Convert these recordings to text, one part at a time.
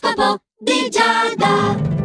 L'oroscopo di Giada.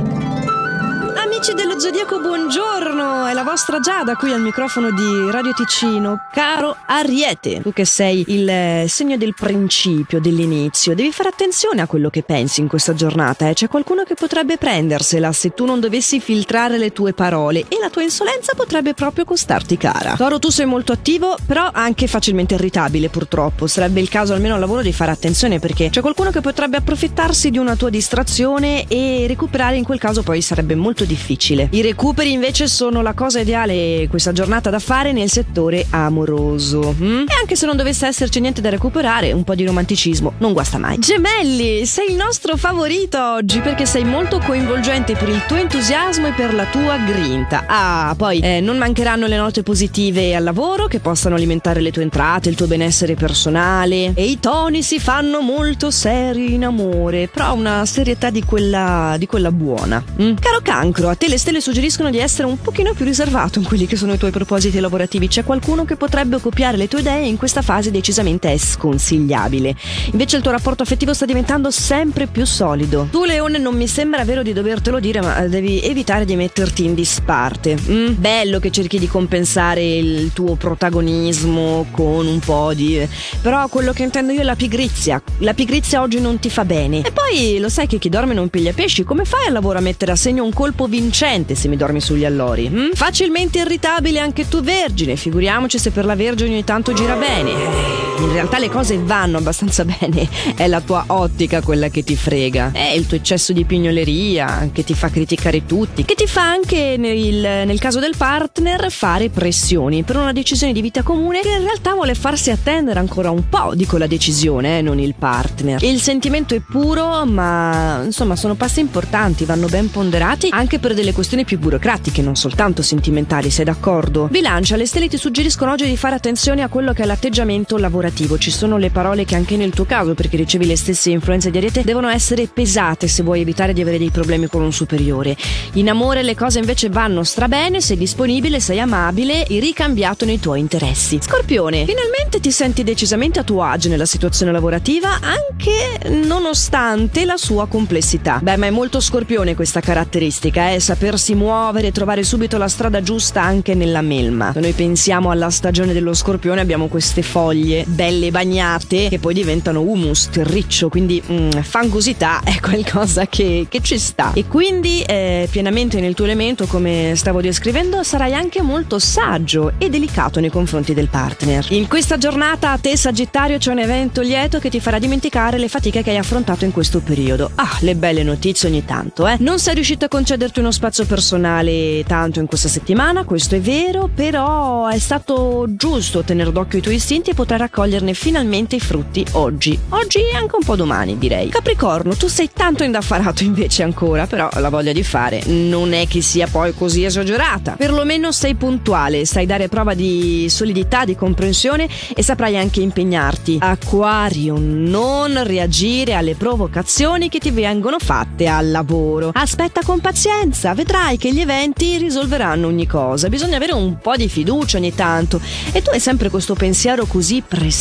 Amici dello Zodiaco, buongiorno! È la vostra Giada qui al microfono di Radio Ticino. Caro Ariete, tu che sei il eh, segno del principio, dell'inizio, devi fare attenzione a quello che pensi in questa giornata. Eh? C'è qualcuno che potrebbe prendersela se tu non dovessi filtrare le tue parole e la tua insolenza potrebbe proprio costarti cara. Toro, tu sei molto attivo, però anche facilmente irritabile purtroppo. Sarebbe il caso almeno al lavoro di fare attenzione perché c'è qualcuno che potrebbe approfittarsi di una tua distrazione e recuperare in quel caso poi sarebbe molto difficile difficile. I recuperi invece sono la cosa ideale questa giornata da fare nel settore amoroso. Mm? E anche se non dovesse esserci niente da recuperare, un po' di romanticismo non guasta mai. Gemelli, sei il nostro favorito oggi perché sei molto coinvolgente per il tuo entusiasmo e per la tua grinta. Ah, poi eh, non mancheranno le note positive al lavoro che possano alimentare le tue entrate, il tuo benessere personale. E i toni si fanno molto seri in amore, però una serietà di quella, di quella buona. Mm? Caro cancro, a te le stelle suggeriscono di essere un pochino più riservato in quelli che sono i tuoi propositi lavorativi. C'è qualcuno che potrebbe copiare le tue idee e in questa fase decisamente è sconsigliabile. Invece il tuo rapporto affettivo sta diventando sempre più solido. Tu, Leone, non mi sembra vero di dovertelo dire, ma devi evitare di metterti in disparte. Mm? Bello che cerchi di compensare il tuo protagonismo con un po' di. Però quello che intendo io è la pigrizia. La pigrizia oggi non ti fa bene. E poi lo sai che chi dorme non piglia pesci. Come fai al lavoro a mettere a segno un colpo vincente se mi dormi sugli allori. Hm? Facilmente irritabile anche tu vergine, figuriamoci se per la vergine ogni tanto gira bene. In realtà le cose vanno abbastanza bene, è la tua ottica quella che ti frega. È il tuo eccesso di pignoleria che ti fa criticare tutti, che ti fa anche nel, nel caso del partner fare pressioni per una decisione di vita comune che in realtà vuole farsi attendere ancora un po', dico la decisione, eh, non il partner. Il sentimento è puro, ma insomma sono passi importanti, vanno ben ponderati anche per delle questioni più burocratiche, non soltanto sentimentali, sei d'accordo? Bilancia, le stelle ti suggeriscono oggi di fare attenzione a quello che è l'atteggiamento lavorativo. Ci sono le parole che anche nel tuo caso, perché ricevi le stesse influenze di Ariete, devono essere pesate se vuoi evitare di avere dei problemi con un superiore. In amore le cose invece vanno strabene, sei disponibile, sei amabile e ricambiato nei tuoi interessi. Scorpione, finalmente ti senti decisamente a tuo agio nella situazione lavorativa, anche nonostante la sua complessità. Beh, ma è molto scorpione questa caratteristica, eh? sapersi muovere trovare subito la strada giusta anche nella melma. Se noi pensiamo alla stagione dello scorpione abbiamo queste foglie belle bagnate che poi diventano humus, terriccio, quindi mm, fangosità è qualcosa che, che, ci sta. E quindi eh, pienamente nel tuo elemento, come stavo descrivendo, sarai anche molto saggio e delicato nei confronti del partner. In questa giornata a te Sagittario c'è un evento lieto che ti farà dimenticare le fatiche che hai affrontato in questo periodo. Ah, le belle notizie ogni tanto, eh. Non sei riuscito a concederti uno spazio personale tanto in questa settimana, questo è vero, però è stato giusto tenere d'occhio i tuoi istinti e poter raccoglierne finalmente i frutti oggi. Oggi e anche un po' domani, direi. Capricorno, tu sei tanto indaffarato invece ancora, però la voglia di fare non è che sia poi così esagerata. Perlomeno sei puntuale, sai dare prova di solidità, di comprensione e saprai anche impegnarti. Acquario, non reagire alle provocazioni che ti vengono fatte al lavoro. Aspetta con pazienza, vedrai che gli eventi risolveranno ogni cosa. Bisogna avere un po' di fiducia ogni tanto. E tu hai sempre questo pensiero così presente,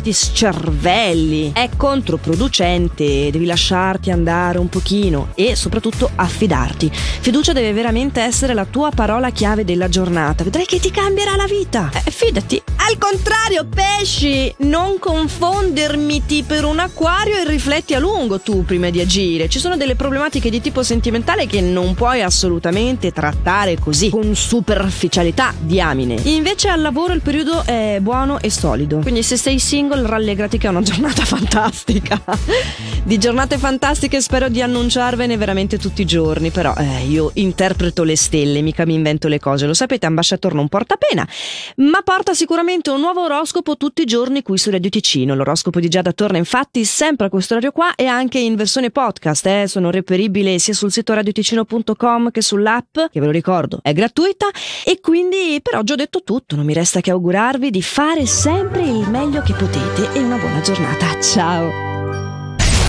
ti scervelli. È controproducente, devi lasciarti andare un pochino e soprattutto affidarti. Fiducia deve veramente essere la tua parola chiave della giornata. Vedrai che ti cambierà la vita. Eh, fidati. Al contrario, pesci, non confondermiti per un acquario e rifletti a lungo tu prima di agire. Ci sono delle problematiche di tipo sentimentale che non puoi assolutamente trattare così, con superficialità, diamine. Invece al lavoro il periodo è buono e solido. Quindi se sei single rallegrati che è una giornata fantastica. di giornate fantastiche spero di annunciarvene veramente tutti i giorni, però eh, io interpreto le stelle, mica mi invento le cose. Lo sapete, ambasciatore non porta pena, ma porta sicuramente un nuovo oroscopo tutti i giorni qui su Radio Ticino. L'oroscopo di Giada torna infatti sempre a questo orario qua e anche in versione podcast, eh, sono reperibili sia sul sito radioticino.com che sull'app, che ve lo ricordo è gratuita e quindi per oggi ho detto tutto, non mi resta che augurarvi di fare sempre il meglio che potete e una buona giornata. Ciao!